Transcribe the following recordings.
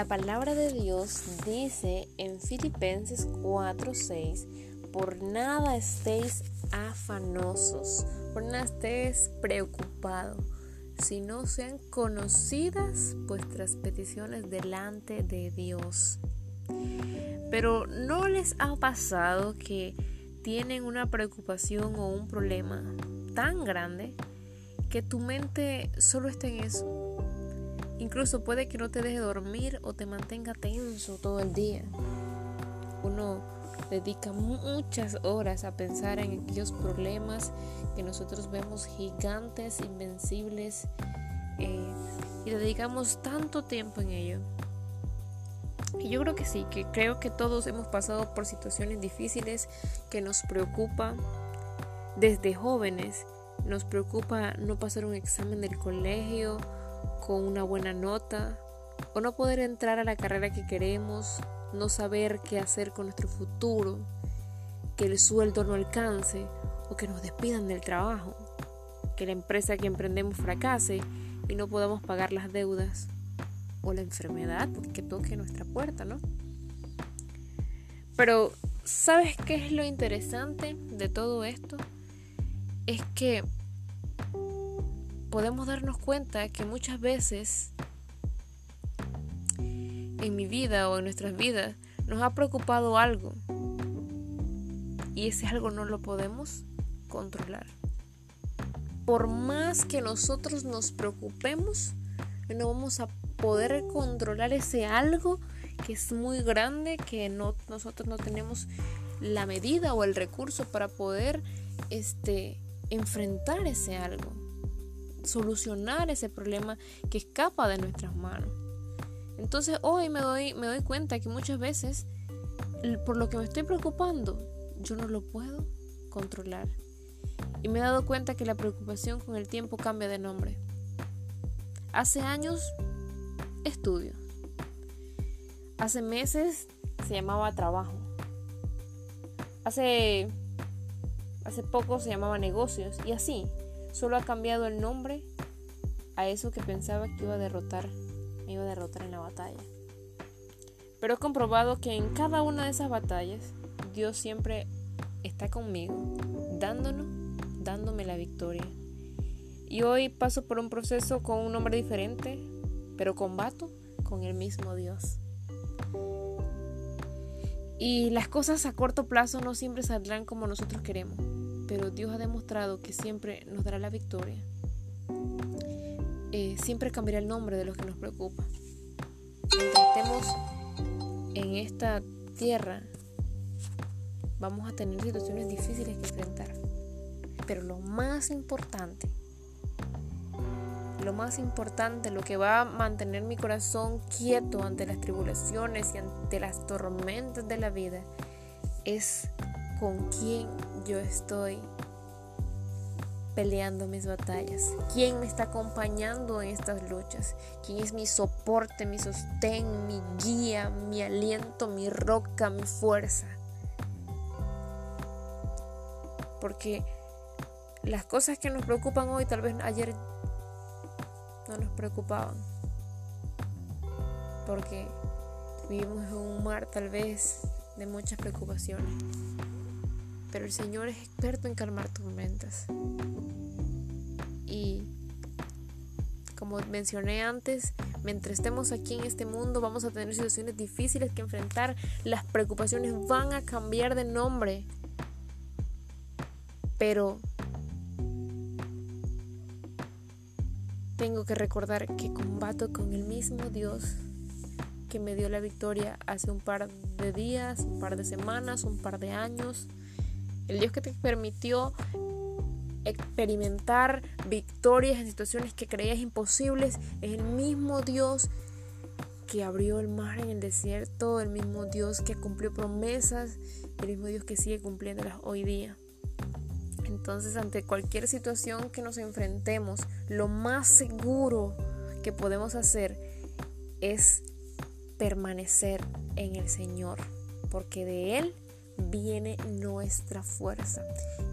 La palabra de Dios dice en Filipenses 4:6, por nada estéis afanosos, por nada estéis preocupados, si no sean conocidas vuestras peticiones delante de Dios. Pero ¿no les ha pasado que tienen una preocupación o un problema tan grande que tu mente solo está en eso? Incluso puede que no te deje dormir o te mantenga tenso todo el día. Uno dedica muchas horas a pensar en aquellos problemas que nosotros vemos gigantes, invencibles, eh, y dedicamos tanto tiempo en ello. Y yo creo que sí, que creo que todos hemos pasado por situaciones difíciles que nos preocupa desde jóvenes. Nos preocupa no pasar un examen del colegio, con una buena nota o no poder entrar a la carrera que queremos, no saber qué hacer con nuestro futuro, que el sueldo no alcance o que nos despidan del trabajo, que la empresa que emprendemos fracase y no podamos pagar las deudas o la enfermedad que toque nuestra puerta, ¿no? Pero, ¿sabes qué es lo interesante de todo esto? Es que podemos darnos cuenta que muchas veces en mi vida o en nuestras vidas nos ha preocupado algo y ese algo no lo podemos controlar. Por más que nosotros nos preocupemos, no vamos a poder controlar ese algo que es muy grande, que no, nosotros no tenemos la medida o el recurso para poder este, enfrentar ese algo solucionar ese problema que escapa de nuestras manos. Entonces hoy me doy, me doy cuenta que muchas veces por lo que me estoy preocupando, yo no lo puedo controlar. Y me he dado cuenta que la preocupación con el tiempo cambia de nombre. Hace años, estudio. Hace meses se llamaba trabajo. Hace, hace poco se llamaba negocios. Y así, Solo ha cambiado el nombre a eso que pensaba que iba a derrotar, me iba a derrotar en la batalla. Pero he comprobado que en cada una de esas batallas Dios siempre está conmigo, dándonos, dándome la victoria. Y hoy paso por un proceso con un nombre diferente, pero combato con el mismo Dios. Y las cosas a corto plazo no siempre saldrán como nosotros queremos pero Dios ha demostrado que siempre nos dará la victoria. Eh, siempre cambiará el nombre de los que nos preocupa. Mientras estemos en esta tierra, vamos a tener situaciones difíciles que enfrentar. Pero lo más importante, lo más importante, lo que va a mantener mi corazón quieto ante las tribulaciones y ante las tormentas de la vida, es con quién yo estoy peleando mis batallas, quién me está acompañando en estas luchas, quién es mi soporte, mi sostén, mi guía, mi aliento, mi roca, mi fuerza. Porque las cosas que nos preocupan hoy tal vez ayer no nos preocupaban. Porque vivimos en un mar tal vez de muchas preocupaciones pero el Señor es experto en calmar tormentas. Y como mencioné antes, mientras estemos aquí en este mundo vamos a tener situaciones difíciles que enfrentar, las preocupaciones van a cambiar de nombre. Pero tengo que recordar que combato con el mismo Dios que me dio la victoria hace un par de días, un par de semanas, un par de años el Dios que te permitió experimentar victorias en situaciones que creías imposibles, es el mismo Dios que abrió el mar en el desierto, el mismo Dios que cumplió promesas, el mismo Dios que sigue cumpliéndolas hoy día. Entonces, ante cualquier situación que nos enfrentemos, lo más seguro que podemos hacer es permanecer en el Señor, porque de Él viene nuestra fuerza.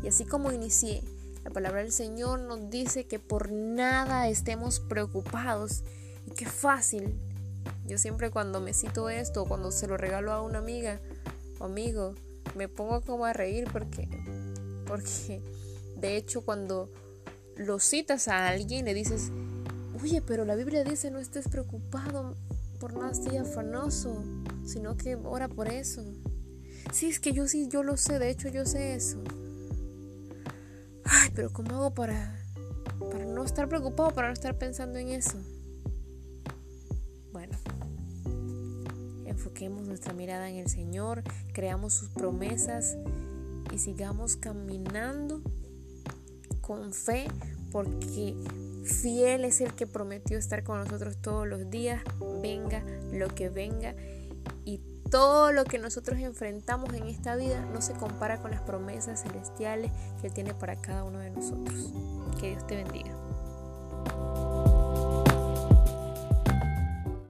Y así como inicié, la palabra del Señor nos dice que por nada estemos preocupados y qué fácil Yo siempre cuando me cito esto, cuando se lo regalo a una amiga o amigo, me pongo como a reír porque, porque de hecho cuando lo citas a alguien le dices, oye, pero la Biblia dice no estés preocupado por nada, estés afanoso, sino que ora por eso. Sí, es que yo sí, yo lo sé, de hecho yo sé eso. Ay, pero ¿cómo hago para, para no estar preocupado, para no estar pensando en eso? Bueno, enfoquemos nuestra mirada en el Señor, creamos sus promesas y sigamos caminando con fe porque fiel es el que prometió estar con nosotros todos los días, venga lo que venga todo lo que nosotros enfrentamos en esta vida no se compara con las promesas celestiales que tiene para cada uno de nosotros. Que Dios te bendiga.